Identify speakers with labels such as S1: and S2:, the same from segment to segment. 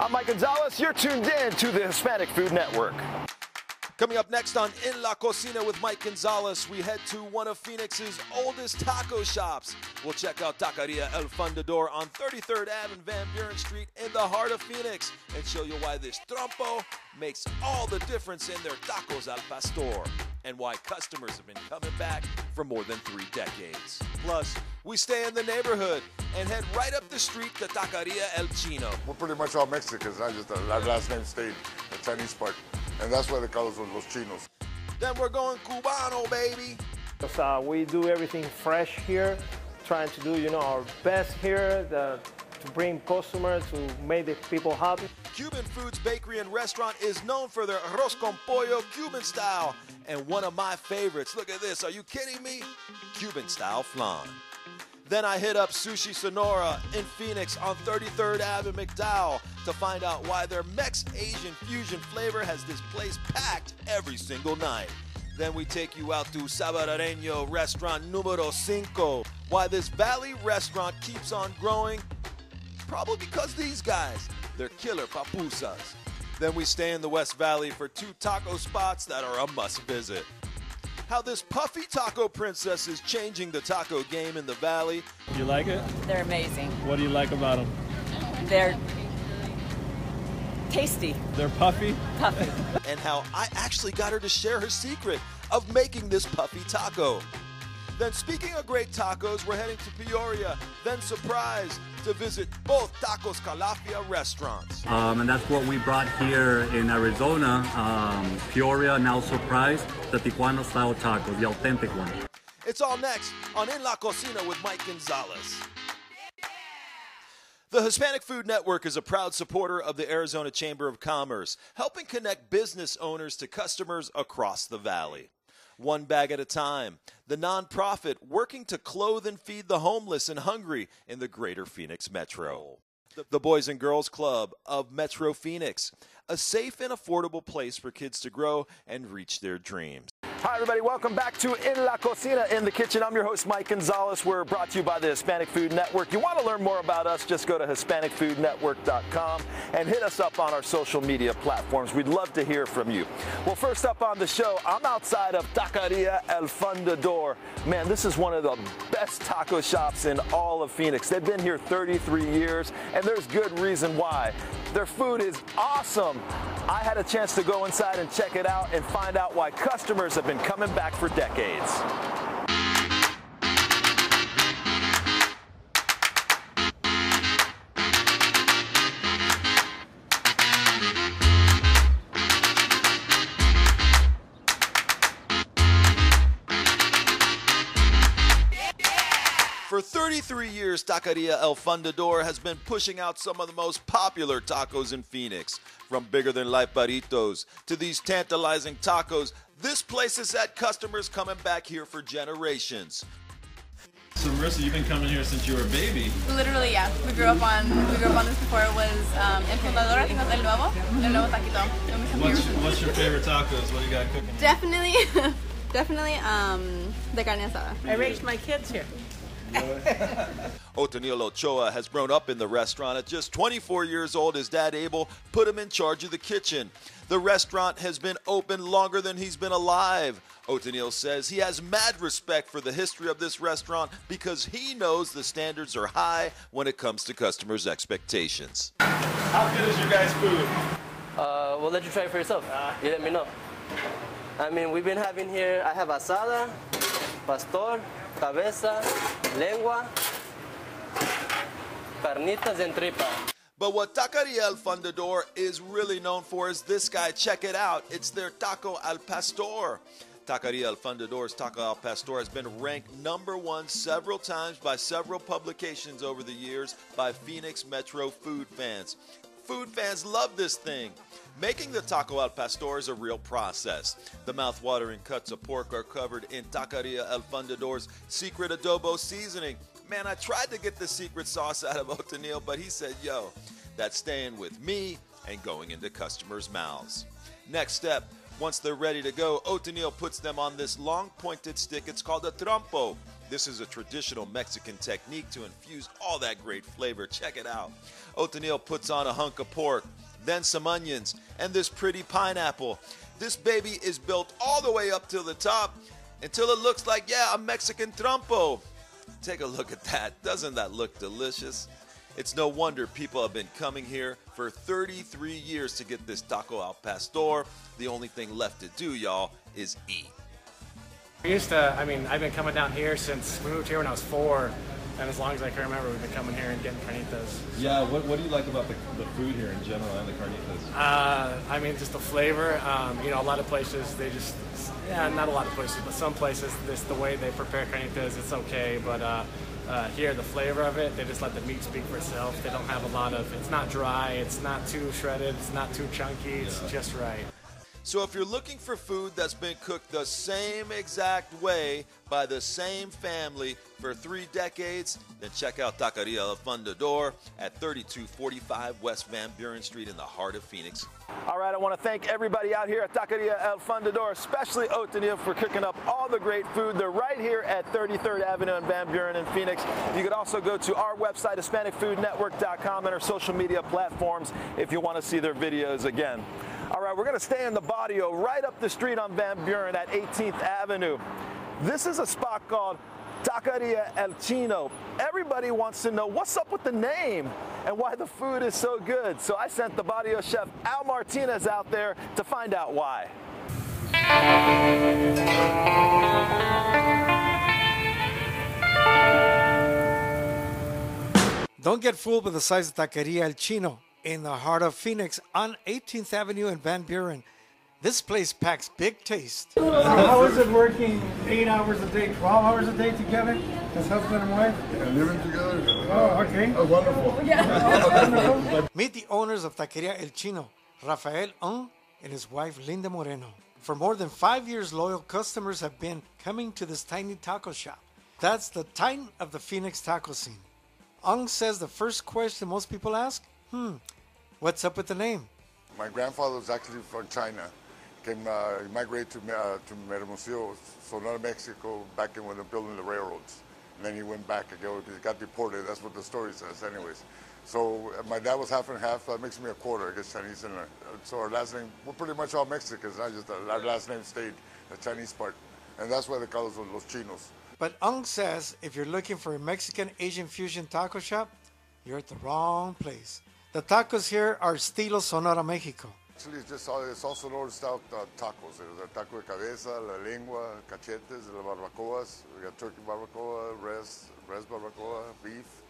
S1: I'm Mike Gonzalez. You're tuned in to the Hispanic Food Network.
S2: Coming up next on In La Cocina with Mike Gonzalez, we head to one of Phoenix's oldest taco shops. We'll check out Taqueria El Fundador on 33rd Ave and Van Buren Street in the heart of Phoenix and show you why this trompo makes all the difference in their tacos al pastor and why customers have been coming back for more than three decades. Plus, we stay in the neighborhood and head right up the street to Taqueria El Chino.
S3: We're pretty much all Mexicans. I just our last name stayed the Chinese part, and that's why they call us los chinos.
S2: Then we're going Cubano, baby.
S4: Uh, we do everything fresh here, trying to do you know our best here the, to bring customers to make the people happy.
S2: Cuban Foods Bakery and Restaurant is known for their arroz con pollo Cuban style, and one of my favorites. Look at this. Are you kidding me? Cuban style flan. Then I hit up Sushi Sonora in Phoenix on 33rd Ave McDowell to find out why their Mex Asian fusion flavor has this place packed every single night. Then we take you out to Salvadoreño Restaurant Numero Cinco. Why this Valley restaurant keeps on growing? Probably because these guys, they're killer papusas. Then we stay in the West Valley for two taco spots that are a must visit how this puffy taco princess is changing the taco game in the valley.
S5: You like it?
S6: They're amazing.
S5: What do you like about them?
S6: They're tasty.
S5: They're puffy?
S6: Puffy.
S2: and how I actually got her to share her secret of making this puffy taco. Then, speaking of great tacos, we're heading to Peoria, then Surprise, to visit both Tacos Calafia restaurants.
S7: Um, and that's what we brought here in Arizona, um, Peoria, now Surprise, the Tijuana style taco, the authentic one.
S2: It's all next on In La Cocina with Mike Gonzalez. The Hispanic Food Network is a proud supporter of the Arizona Chamber of Commerce, helping connect business owners to customers across the valley one bag at a time. The nonprofit working to clothe and feed the homeless and hungry in the greater Phoenix metro. The Boys and Girls Club of Metro Phoenix, a safe and affordable place for kids to grow and reach their dreams.
S1: Hi, everybody. Welcome back to In La Cocina in the Kitchen. I'm your host, Mike Gonzalez. We're brought to you by the Hispanic Food Network. You want to learn more about us, just go to HispanicFoodNetwork.com and hit us up on our social media platforms. We'd love to hear from you. Well, first up on the show, I'm outside of Taqueria El Fundador. Man, this is one of the best taco shops in all of Phoenix. They've been here 33 years, and there's good reason why. Their food is awesome. I had a chance to go inside and check it out and find out why customers have been coming back for decades.
S2: For 33 years, Taqueria El Fundador has been pushing out some of the most popular tacos in Phoenix. From bigger than life burritos to these tantalizing tacos, this place has had customers coming back here for generations.
S5: So Marissa, you've been coming here since you were a baby.
S8: Literally, yeah. We grew up on we grew up on this before it was um, El Fundador, El Nuevo, El Nuevo Taquito.
S5: What's, what's your favorite tacos? What do you got cooking?
S8: Definitely, definitely um, the carne asada.
S9: I raised my kids here.
S2: Otoniel Ochoa has grown up in the restaurant. At just 24 years old, his dad Abel put him in charge of the kitchen. The restaurant has been open longer than he's been alive. Otoniel says he has mad respect for the history of this restaurant because he knows the standards are high when it comes to customers' expectations.
S5: How good is your guys' food?
S10: Uh, we'll let you try it for yourself. Uh, you let me know. I mean, we've been having here, I have asada, pastor, cabeza, lengua, carnitas, and tripa.
S2: But what Taqueria El Fundador is really known for is this guy. Check it out. It's their taco al pastor. Taqueria El Fundador's Taco al Pastor has been ranked number one several times by several publications over the years by Phoenix Metro food fans. Food fans love this thing. Making the taco al pastor is a real process. The mouth-watering cuts of pork are covered in Taqueria El Fundador's secret adobo seasoning. Man, I tried to get the secret sauce out of Otoniel, but he said, yo, that's staying with me and going into customers' mouths. Next step, once they're ready to go, Otoniel puts them on this long pointed stick. It's called a trompo. This is a traditional Mexican technique to infuse all that great flavor. Check it out. Otoniel puts on a hunk of pork, then some onions, and this pretty pineapple. This baby is built all the way up to the top until it looks like, yeah, a Mexican trompo. Take a look at that. Doesn't that look delicious? It's no wonder people have been coming here for 33 years to get this taco al pastor. The only thing left to do, y'all, is eat.
S6: I used to, I mean, I've been coming down here since we moved here when I was four, and as long as I can remember, we've been coming here and getting carnitas.
S5: Yeah, what, what do you like about the, the food here in general and the carnitas?
S6: Uh, I mean, just the flavor. Um, you know, a lot of places they just, yeah, not a lot of places, but some places, this the way they prepare carnitas, it's okay. But uh, uh, here, the flavor of it, they just let the meat speak for itself. They don't have a lot of. It's not dry. It's not too shredded. It's not too chunky. It's just right.
S2: So if you're looking for food that's been cooked the same exact way by the same family for three decades, then check out Taqueria El Fundador at 3245 West Van Buren Street in the heart of Phoenix.
S1: All right, I want to thank everybody out here at Taqueria El Fundador, especially Otoniel for cooking up all the great food. They're right here at 33rd Avenue in Van Buren in Phoenix. You could also go to our website, HispanicFoodNetwork.com, and our social media platforms if you want to see their videos again. All right, we're going to stay in the barrio right up the street on Van Buren at 18th Avenue. This is a spot called Taqueria El Chino. Everybody wants to know what's up with the name and why the food is so good. So I sent the barrio chef Al Martinez out there to find out why.
S9: Don't get fooled by the size of Taqueria El Chino in the heart of Phoenix on 18th Avenue in Van Buren. This place packs big taste.
S11: So how is it working eight hours a day, 12 hours a day together as husband and wife?
S3: And living together.
S11: Oh, okay.
S3: Oh, wonderful.
S9: Meet the owners of Taqueria El Chino, Rafael Ung and his wife Linda Moreno. For more than five years, loyal customers have been coming to this tiny taco shop. That's the titan of the Phoenix taco scene. Ung says the first question most people ask, hmm, what's up with the name?
S3: My grandfather was actually from China. Came, uh, he migrated to, uh, to Hermosillo, Sonora, Mexico, back in when they were building the railroads. And then he went back again he got deported. That's what the story says, anyways. So uh, my dad was half and half. That makes me a quarter, I guess, Chinese. And uh, so our last name, we're pretty much all Mexicans. Not just uh, our last name stayed, the Chinese part. And that's why they call us Los Chinos.
S9: But Ung says if you're looking for a Mexican Asian fusion taco shop, you're at the wrong place. The tacos here are estilo Sonora, Mexico.
S3: Actually, it's just all, it's also Sonora style uh, tacos. There's a taco de cabeza, la lengua, cachetes, la barbacoas. We got turkey barbacoa, res, res barbacoa, beef,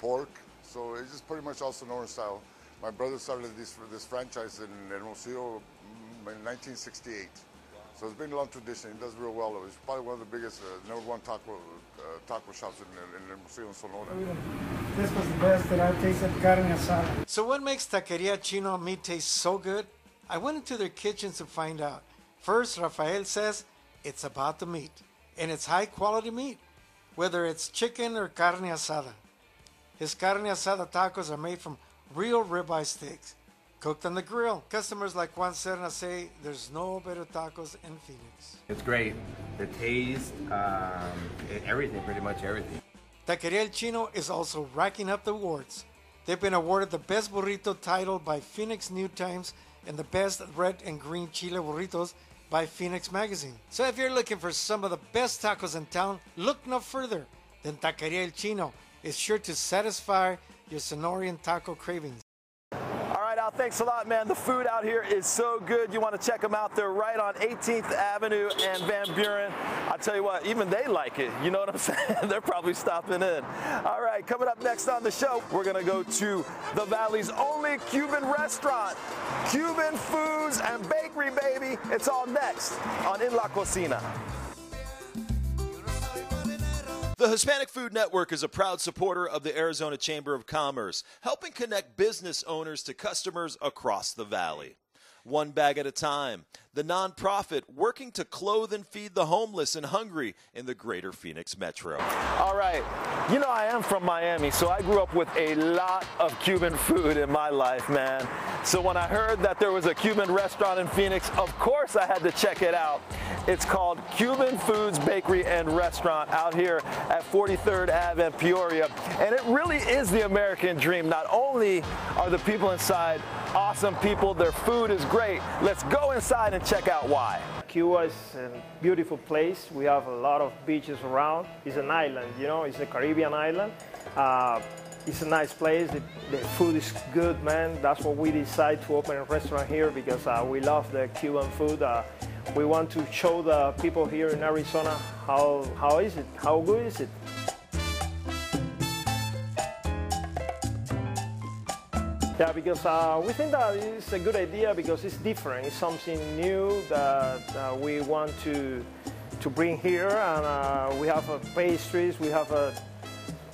S3: pork. So it's just pretty much all Sonora style. My brother started this this franchise in Hermosillo mm, in 1968. So it's been a long tradition. It does real well. It's probably one of the biggest uh, number one taco uh, taco shops in, in Hermosillo Sonora.
S11: This was the best that I've tasted carne asada.
S9: So what makes Taqueria Chino meat taste so good? I went into their kitchens to find out. First, Rafael says it's about the meat, and it's high quality meat, whether it's chicken or carne asada. His carne asada tacos are made from real ribeye steaks, cooked on the grill. Customers like Juan Serna say there's no better tacos in Phoenix.
S12: It's great. The taste, um, everything, pretty much everything.
S9: Taqueria Chino is also racking up the awards. They've been awarded the Best Burrito title by Phoenix New Times and the Best Red and Green Chile Burritos by Phoenix Magazine. So if you're looking for some of the best tacos in town, look no further than Taqueria El Chino. It's sure to satisfy your Sonorian taco cravings.
S1: Thanks a lot, man. The food out here is so good. You want to check them out. They're right on 18th Avenue and Van Buren. I'll tell you what, even they like it. You know what I'm saying? They're probably stopping in. All right, coming up next on the show, we're going to go to the Valley's only Cuban restaurant. Cuban foods and bakery, baby. It's all next on In La Cocina.
S2: The Hispanic Food Network is a proud supporter of the Arizona Chamber of Commerce, helping connect business owners to customers across the valley. one bag at a time. The nonprofit working to clothe and feed the homeless and hungry in the greater Phoenix metro.
S1: All right. You know, I am from Miami, so I grew up with a lot of Cuban food in my life, man. So when I heard that there was a Cuban restaurant in Phoenix, of course I had to check it out. It's called Cuban Foods Bakery and Restaurant out here at 43rd Ave in Peoria. And it really is the American dream. Not only are the people inside awesome people, their food is great. Let's go inside and check out why.
S4: Cuba is a beautiful place. We have a lot of beaches around. It's an island, you know, it's a Caribbean island. Uh, it's a nice place. The, the, food is good, man. That's why we decided to open a restaurant here because uh, we love the Cuban food. Uh, we want to show the people here in Arizona how, how is it, how good is it. Yeah, because uh, we think that it's a good idea because it's different. It's something new that uh, we want to to bring here, and uh, we have pastries. We have a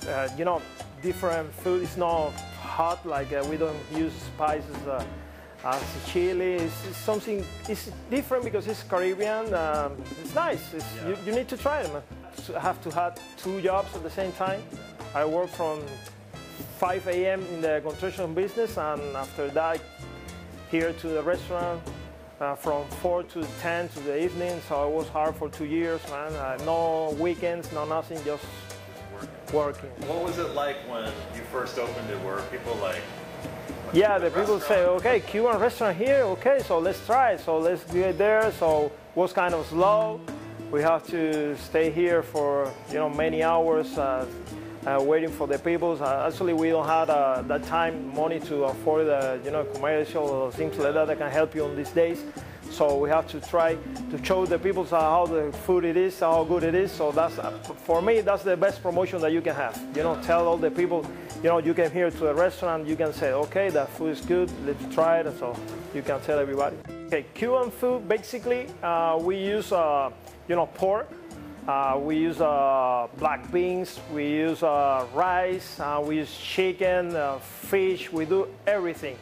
S4: uh, you know different food. It's not hot like uh, we don't use spices uh, as chili. It's, it's, something. It's different because it's Caribbean. Um, it's nice. It's, yeah. you, you, need to try them. I have to have two jobs at the same time. I work from 5 a.m. in the construction business, and after that, here to the restaurant uh, from 4 to 10 to the evening. So it was hard for two years, man. Uh, no weekends, no nothing, just working.
S5: What was it like when you first opened it? Were people like,
S4: yeah, the people say, okay, Cuban restaurant here, okay, so let's try it. So let's get there. So it was kind of slow. We have to stay here for you know many hours. Uh, uh, waiting for the people. Uh, actually, we don't have uh, that time, money to afford the you know commercial or things like that that can help you on these days. So we have to try to show the people how the food it is, how good it is. So that's for me, that's the best promotion that you can have. You know, tell all the people, you know, you came here to a restaurant, you can say, okay, that food is good, let's try it. And so you can tell everybody. Okay, Cuban food, basically, uh, we use, uh, you know, pork. Uh, we use uh, black beans, we use uh, rice, uh, we use chicken, uh, fish, we do everything.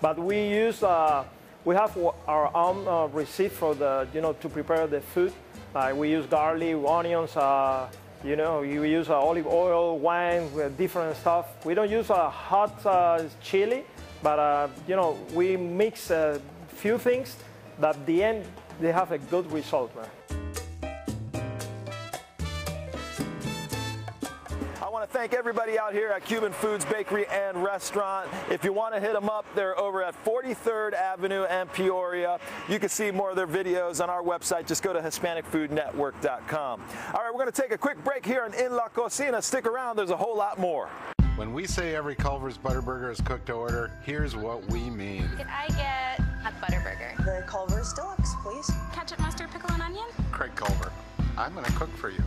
S4: But we use, uh, we have our own receipt for the, you know, to prepare the food. we use garlic, onions, you know, we use olive oil, wine, different stuff. We don't use a hot chili, but, you know, we mix a few things that at the end, they have a good result, man.
S1: Thank everybody out here at Cuban Foods Bakery and Restaurant. If you want to hit them up, they're over at 43rd Avenue and Peoria. You can see more of their videos on our website. Just go to HispanicFoodNetwork.com. All right, we're going to take a quick break here on In La Cocina. Stick around, there's a whole lot more.
S13: When we say every Culver's Butterburger is cooked to order, here's what we mean.
S14: Can I get a Butterburger?
S15: The Culver's Deluxe, please.
S14: Ketchup, mustard, pickle, and onion?
S13: Craig Culver. I'm going to cook for you.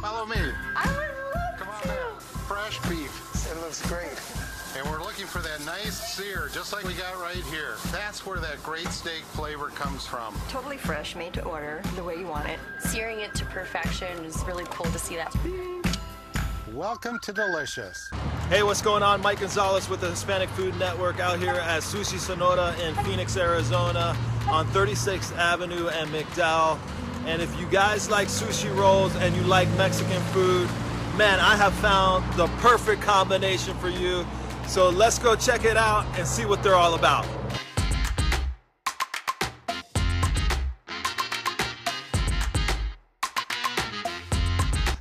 S13: Follow me. Fresh beef.
S15: It looks great.
S13: And we're looking for that nice sear, just like we got right here. That's where that great steak flavor comes from.
S15: Totally fresh, made to order, the way you want it.
S14: Searing it to perfection is really cool to see that.
S13: Welcome to Delicious.
S2: Hey, what's going on? Mike Gonzalez with the Hispanic Food Network out here at Sushi Sonora in Phoenix, Arizona on 36th Avenue and McDowell. And if you guys like sushi rolls and you like Mexican food, man, I have found the perfect combination for you. So let's go check it out and see what they're all about.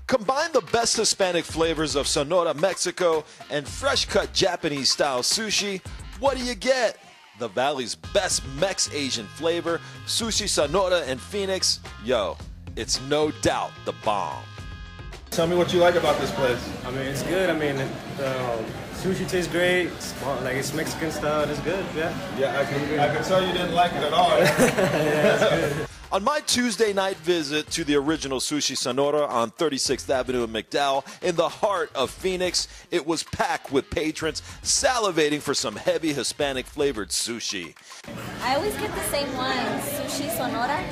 S2: Combine the best Hispanic flavors of Sonora, Mexico, and fresh cut Japanese style sushi. What do you get? The Valley's best Mex Asian flavor, Sushi Sonora and Phoenix. Yo, it's no doubt the bomb. Tell me what you like about this place.
S6: I mean, it's good. I mean, the sushi tastes great. It's, like it's Mexican style. It's good. Yeah.
S5: Yeah, I can. I can tell you didn't like it at all.
S2: yeah, on my Tuesday night visit to the original Sushi Sonora on 36th Avenue in McDowell, in the heart of Phoenix, it was packed with patrons salivating for some heavy Hispanic flavored sushi.
S14: I always get the same one, Sushi Sonora.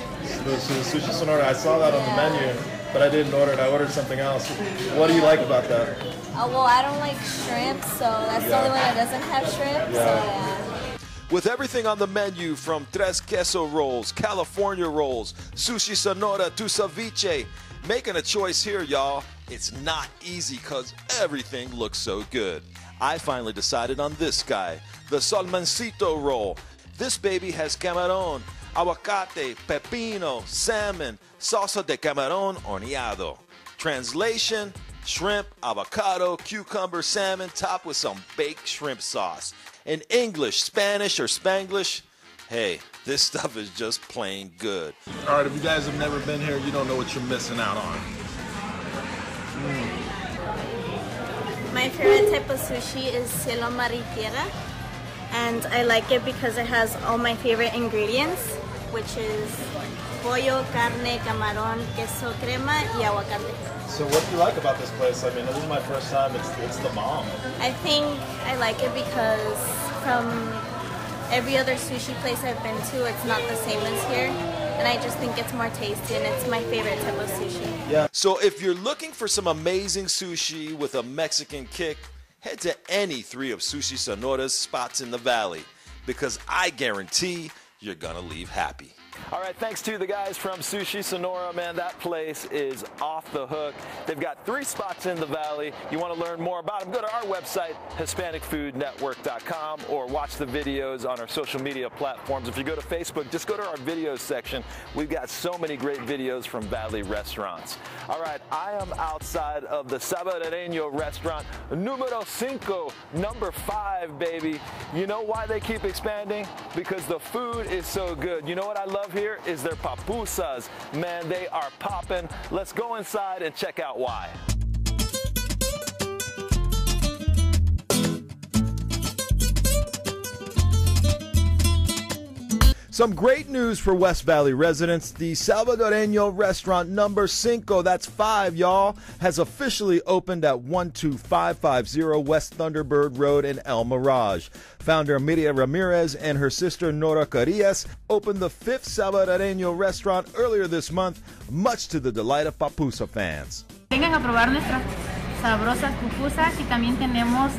S5: The, sushi Sonora. I saw that yeah. on the menu but I didn't order it. I ordered something else. What do you like about that?
S14: Oh, well, I don't like shrimp, so that's yeah. the only one that doesn't have shrimp. Yeah. So, yeah.
S2: With everything on the menu from tres queso rolls, California rolls, sushi sonora to ceviche, making a choice here, y'all, it's not easy because everything looks so good. I finally decided on this guy, the Salmoncito roll. This baby has camarón, aguacate, pepino, salmon, salsa de camarón horneado. Translation shrimp, avocado, cucumber, salmon, topped with some baked shrimp sauce. In English, Spanish, or Spanglish, hey, this stuff is just plain good.
S5: All right, if you guys have never been here, you don't know what you're missing out on.
S14: My favorite type of sushi is cielo mar y tierra, and I like it because it has all my favorite ingredients, which is pollo, carne, camarón, queso crema, y aguacate.
S5: So what do you like about this place? I mean, this is my first time. It's it's the mom.
S14: I think I like it because from every other sushi place I've been to, it's not the same as here. And I just think it's more tasty and it's my favorite type of sushi.
S2: Yeah. So if you're looking for some amazing sushi with a Mexican kick, head to any three of Sushi Sonora's spots in the valley because I guarantee you're gonna leave happy.
S1: All right, thanks to the guys from Sushi Sonora, man. That place is off the hook. They've got three spots in the valley. You want to learn more about them? Go to our website, HispanicFoodNetwork.com, or watch the videos on our social media platforms. If you go to Facebook, just go to our videos section. We've got so many great videos from Valley restaurants. All right, I am outside of the Salvadoreño restaurant, numero cinco, number five, baby. You know why they keep expanding? Because the food is so good. You know what I love here is their papusas. Man, they are popping. Let's go inside and check out why.
S2: Some great news for West Valley residents. The Salvadoreño restaurant number cinco, that's five, y'all, has officially opened at 12550 West Thunderbird Road in El Mirage. Founder Miriam Ramirez and her sister Nora Carillas opened the fifth Salvadoreño restaurant earlier this month, much to the delight of Papusa fans.
S16: Vengan a probar nuestras sabrosas pupusas y también tenemos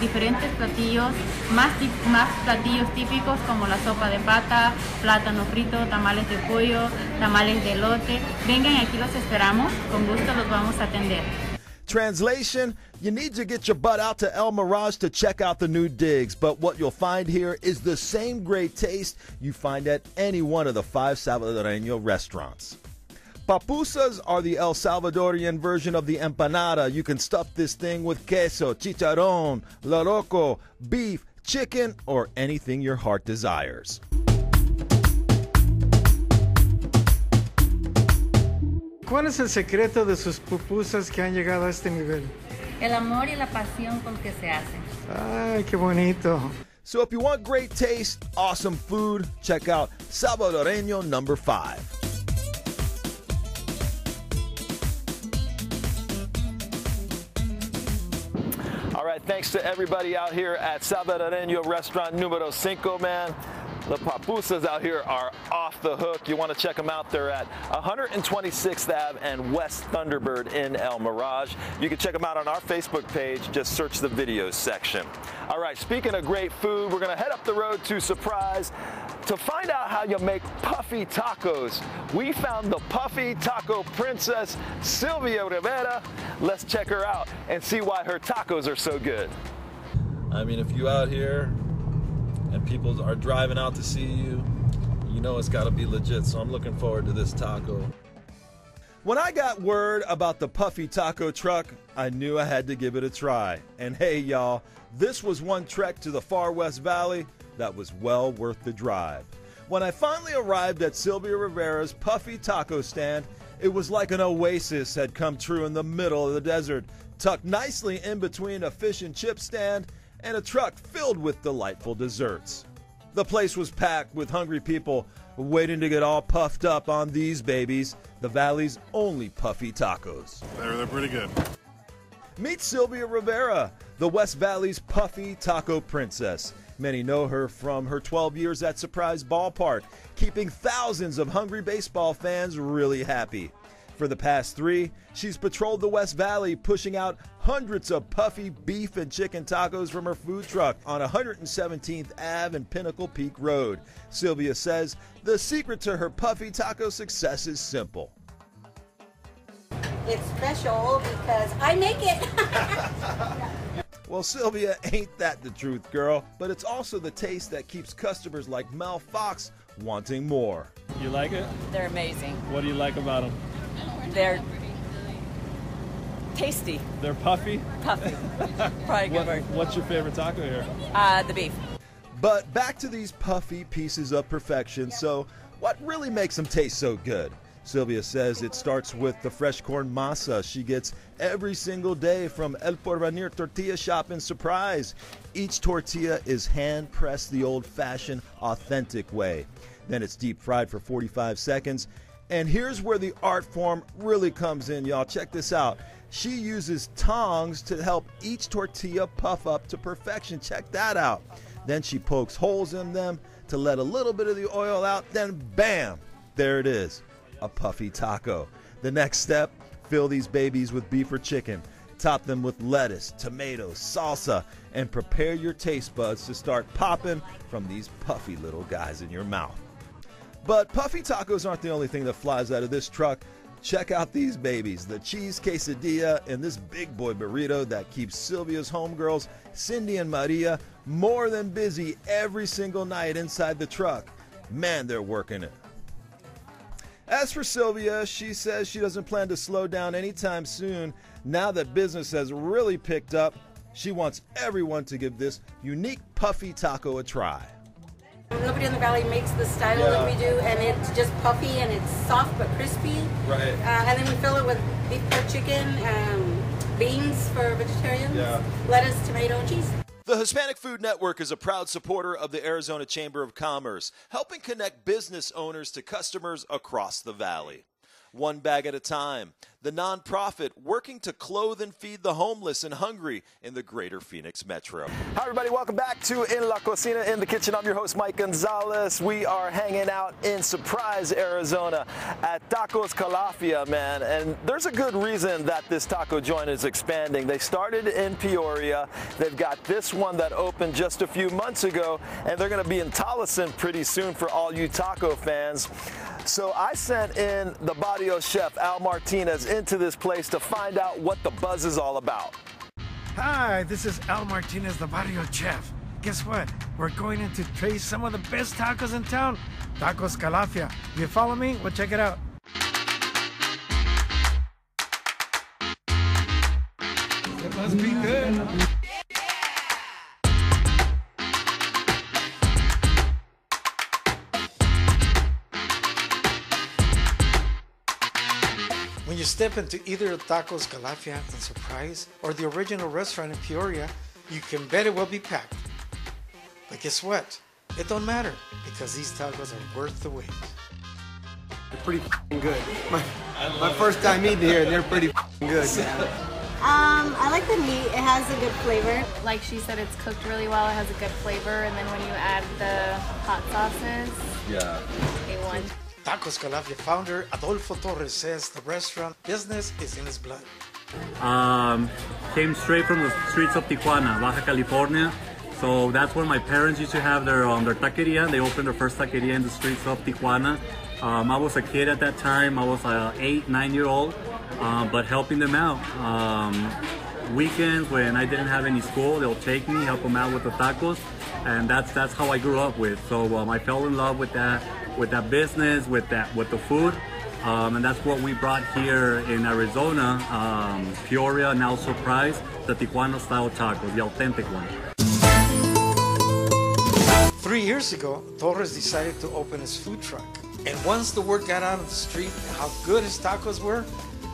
S16: diferentes platillos, más, más platillos típicos como la sopa de pata, plátano frito, tamales de pollo, tamales de elote. Vengan aquí los esperamos, con gusto los vamos a atender.
S2: Translation You need to get your butt out to El Mirage to check out the new digs, but what you'll find here is the same great taste you find at any one of the five Salvadoreño restaurants. Papusas are the El Salvadorian version of the empanada. You can stuff this thing with queso, chicharron, loroco, beef, chicken, or anything your heart desires.
S9: ¿Cuál es el secreto de sus pupusas que han llegado a este nivel?
S16: El amor y la pasión con que se hacen.
S9: Ay, qué bonito.
S2: So if you want great taste, awesome food, check out Salvadoreño number 5.
S1: Thanks to everybody out here at Salvadoreño Restaurant Numero Cinco, man. The papusas out here are off the hook. You want to check them out. They're at 126th Ave and West Thunderbird in El Mirage. You can check them out on our Facebook page. Just search the videos section. All right, speaking of great food, we're going to head up the road to Surprise to find out how you make puffy tacos. We found the puffy taco princess, Sylvia Rivera. Let's check her out and see why her tacos are so good.
S5: I mean, if you out here and people are driving out to see you, you know it's got to be legit. So I'm looking forward to this taco.
S2: When I got word about the Puffy Taco truck, I knew I had to give it a try. And hey, y'all, this was one trek to the far West Valley that was well worth the drive. When I finally arrived at Sylvia Rivera's Puffy Taco stand, it was like an oasis had come true in the middle of the desert, tucked nicely in between a fish and chip stand and a truck filled with delightful desserts. The place was packed with hungry people waiting to get all puffed up on these babies, the valley's only puffy tacos.
S3: They're, they're pretty good.
S2: Meet Sylvia Rivera, the West Valley's puffy taco princess. Many know her from her 12 years at Surprise Ballpark, keeping thousands of hungry baseball fans really happy. For the past three, she's patrolled the West Valley, pushing out hundreds of puffy beef and chicken tacos from her food truck on 117th Ave and Pinnacle Peak Road. Sylvia says the secret to her puffy taco success is simple.
S17: It's special because I make it.
S2: Well, Sylvia, ain't that the truth, girl? But it's also the taste that keeps customers like Mel Fox wanting more.
S18: You like it?
S19: They're amazing.
S18: What do you like about them?
S19: They're tasty.
S18: They're puffy?
S19: Puffy. Probably good
S18: What-
S19: word.
S18: What's your favorite taco here?
S19: Uh, the beef.
S2: But back to these puffy pieces of perfection. So, what really makes them taste so good? Sylvia says it starts with the fresh corn masa she gets every single day from El Porvenir Tortilla Shop in Surprise. Each tortilla is hand pressed the old fashioned, authentic way. Then it's deep fried for 45 seconds. And here's where the art form really comes in, y'all. Check this out. She uses tongs to help each tortilla puff up to perfection. Check that out. Then she pokes holes in them to let a little bit of the oil out. Then, bam, there it is a puffy taco. The next step fill these babies with beef or chicken. Top them with lettuce, tomatoes, salsa, and prepare your taste buds to start popping from these puffy little guys in your mouth. But puffy tacos aren't the only thing that flies out of this truck. Check out these babies the cheese quesadilla and this big boy burrito that keeps Sylvia's homegirls, Cindy and Maria, more than busy every single night inside the truck. Man, they're working it. As for Sylvia, she says she doesn't plan to slow down anytime soon. Now that business has really picked up, she wants everyone to give this unique puffy taco a try.
S17: Nobody in the valley makes the style
S2: Yeah.
S17: that we do, and it's just puffy and it's soft but crispy.
S2: Right.
S17: Uh, and then we fill it with beef pork chicken, um, beans for vegetarians,
S2: Yeah.
S17: lettuce, tomato, and cheese.
S2: The Hispanic Food Network is a proud supporter of the Arizona Chamber of Commerce, helping connect business owners to customers across the valley. One bag at a time, the nonprofit working to clothe and feed the homeless and hungry in the greater Phoenix metro.
S1: Hi, everybody. Welcome back to In La Cocina in the Kitchen. I'm your host, Mike Gonzalez. We are hanging out in Surprise, Arizona at Tacos Calafia, man. And there's a good reason that this taco joint is expanding. They started in Peoria. They've got this one that opened just a few months ago, and they're going to be in Tolleson pretty soon for all you taco fans. So I sent in the Barrio chef, Al Martinez, into this place to find out what the buzz is all about.
S9: Hi, this is Al Martinez, the Barrio Chef. Guess what? We're going in to taste some of the best tacos in town. Tacos Calafia. You follow me, well, check it out. It must be good. Step into either Tacos Calafia in Surprise or the original restaurant in Peoria, you can bet it will be packed. But guess what? It don't matter because these tacos are worth the wait.
S20: They're pretty f***ing good. My, my first time eating here, and they're pretty f***ing good.
S14: Um, I like the meat. It has a good flavor.
S16: Like she said, it's cooked really well. It has a good flavor, and then when you add the hot sauces,
S2: Yeah.
S16: A1.
S9: Tacos Calafia founder Adolfo Torres says the restaurant business is in his blood.
S7: Um, came straight from the streets of Tijuana, Baja California. So that's where my parents used to have their um, their taqueria. They opened their first taqueria in the streets of Tijuana. Um, I was a kid at that time. I was a eight, nine year old, um, but helping them out. Um, weekends when I didn't have any school, they'll take me, help them out with the tacos, and that's that's how I grew up with. So um, I fell in love with that with that business, with that with the food. Um, and that's what we brought here in Arizona, um, Peoria, now Surprise, the Tijuana style tacos, the authentic one.
S9: Three years ago, Torres decided to open his food truck. And once the word got out of the street how good his tacos were,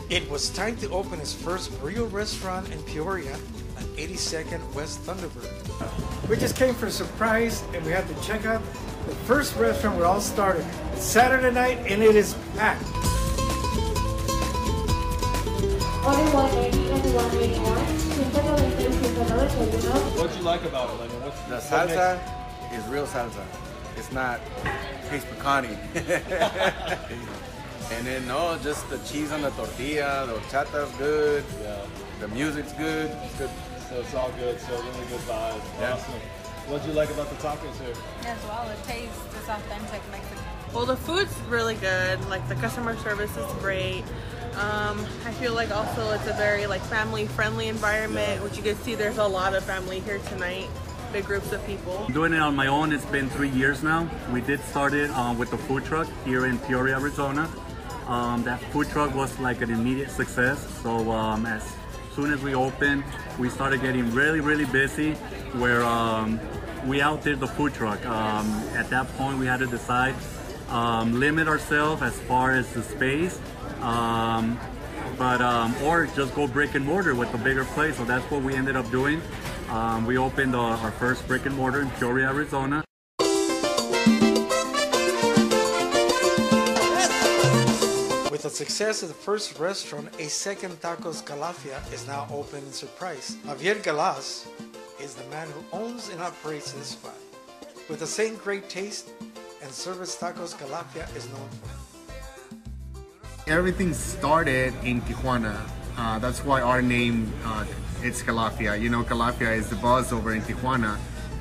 S9: it was time to open his first real restaurant in Peoria on 82nd West Thunderbird. We just came for a surprise and we had to check out the first restaurant where it all started. It's Saturday night and it is packed.
S18: What'd you like about it? Like, what's,
S20: The salsa is real salsa. It's not case pecani. And then no, just the cheese on the tortilla, the horchata's good.
S18: Yeah.
S20: The music's good. It's good.
S18: So it's all good. So really good vibes.
S20: Yeah.
S18: Awesome. What'd you like about the tacos here?
S8: As well, the taste is authentic Mexican.
S21: Well, the food's really good. Like the customer service is great. Um, I feel like also it's a very like family-friendly environment, which you can see. There's a lot of family here tonight, big groups of people.
S7: I'm doing it on my own. It's been three years now. We did start it uh, with the food truck here in Peoria, Arizona. Um, that food truck was like an immediate success. So um, as soon as we opened, we started getting really, really busy. Where um, we outdid the food truck. Um, at that point, we had to decide um, limit ourselves as far as the space. Um, but um, or just go brick and mortar with a bigger place. So that's what we ended up doing. Um, we opened our, our first brick and mortar in Peoria, Arizona.
S9: Success of the first restaurant, a second Tacos Calafia is now open in Surprise. Javier Galas is the man who owns and operates this spot. With the same great taste and service Tacos Calafia is known for.
S22: Everything started in Tijuana. Uh, that's why our name uh, it's Calafia. You know, Calafia is the buzz over in Tijuana.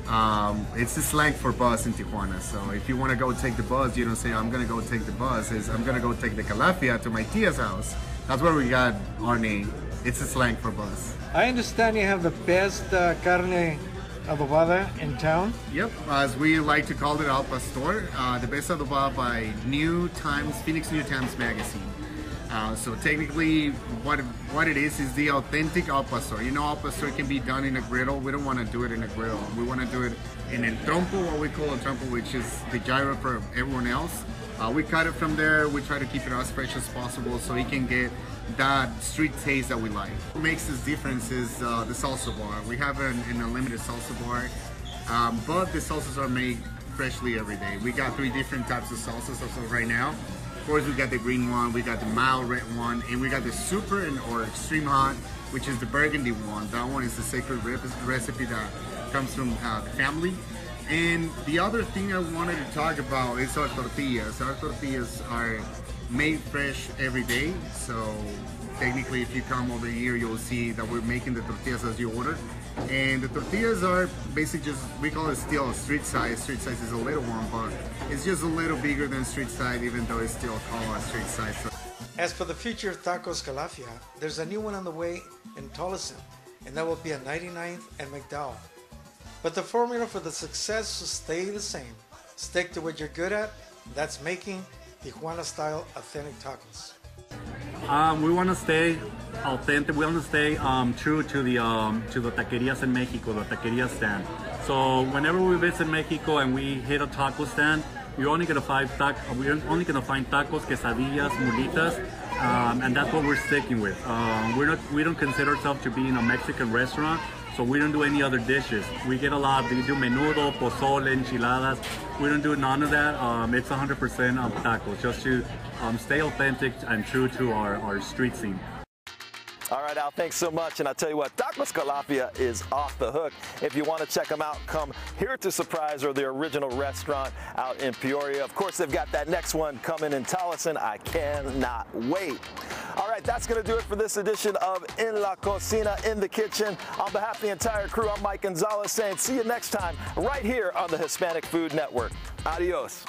S22: Um, it's the slang for bus in Tijuana. So if you want to go take the bus, you don't say I'm gonna go take the bus. It's I'm gonna go take the Calafia to my tia's house. That's where we got our name. It's a slang for bus.
S11: I understand you have the best uh, carne adobada in town.
S22: Yep, as we like to call it Al Pastor, uh, the best adobada by New Times, Phoenix New Times Magazine. Uh, so technically, what what it is is the authentic al pastor. You know, al pastor can be done in a griddle. We don't want to do it in a griddle. We want to do it in el trompo, what we call a trompo, which is the gyro for everyone else. Uh, we cut it from there. We try to keep it as fresh as possible so it can get that street taste that we like. What makes this difference is uh, the salsa bar. We have an, an unlimited salsa bar, um, but the salsas are made freshly every day. We got three different types of salsas right now. Of course, we got the green one, we got the mild red one, and we got the super and or extreme hot, which is the burgundy one. That one is the sacred re- recipe that comes from uh, the family. And the other thing I wanted to talk about is our tortillas. Our tortillas are made fresh every day, so technically if you come over here you'll see that we're making the tortillas as you order and the tortillas are basically just we call it still street size street size is a little one but it's just a little bigger than street size even though it's still called a street size so
S9: As for the future of Tacos Calafia, there's a new one on the way in Tolleson, and that will be at 99th and McDowell. But the formula for the success will stay the same. Stick to what you're good at, that's making Tijuana style authentic tacos.
S7: Um, we want to stay authentic. We want to stay um, true to the um, to the taquerias in Mexico, the taqueria stand. So whenever we visit Mexico and we hit a taco stand, you're only gonna find tac- we're only gonna find tacos, quesadillas, mulitas, um, and that's what we're sticking with. Um, we're not we don't consider ourselves to be in a Mexican restaurant. So we don't do any other dishes. We get a lot. We do menudo, pozole, enchiladas. We don't do none of that. Um, it's 100% um, tacos, just to um, stay authentic and true to our, our street scene.
S1: All right, Al, thanks so much. And I tell you what, Doc Calafia is off the hook. If you want to check them out, come here to Surprise or the original restaurant out in Peoria. Of course, they've got that next one coming in Tolleson. I cannot wait. All right, that's going to do it for this edition of In La Cocina, In the Kitchen. On behalf of the entire crew, I'm Mike Gonzalez saying see you next time right here on the Hispanic Food Network. Adios.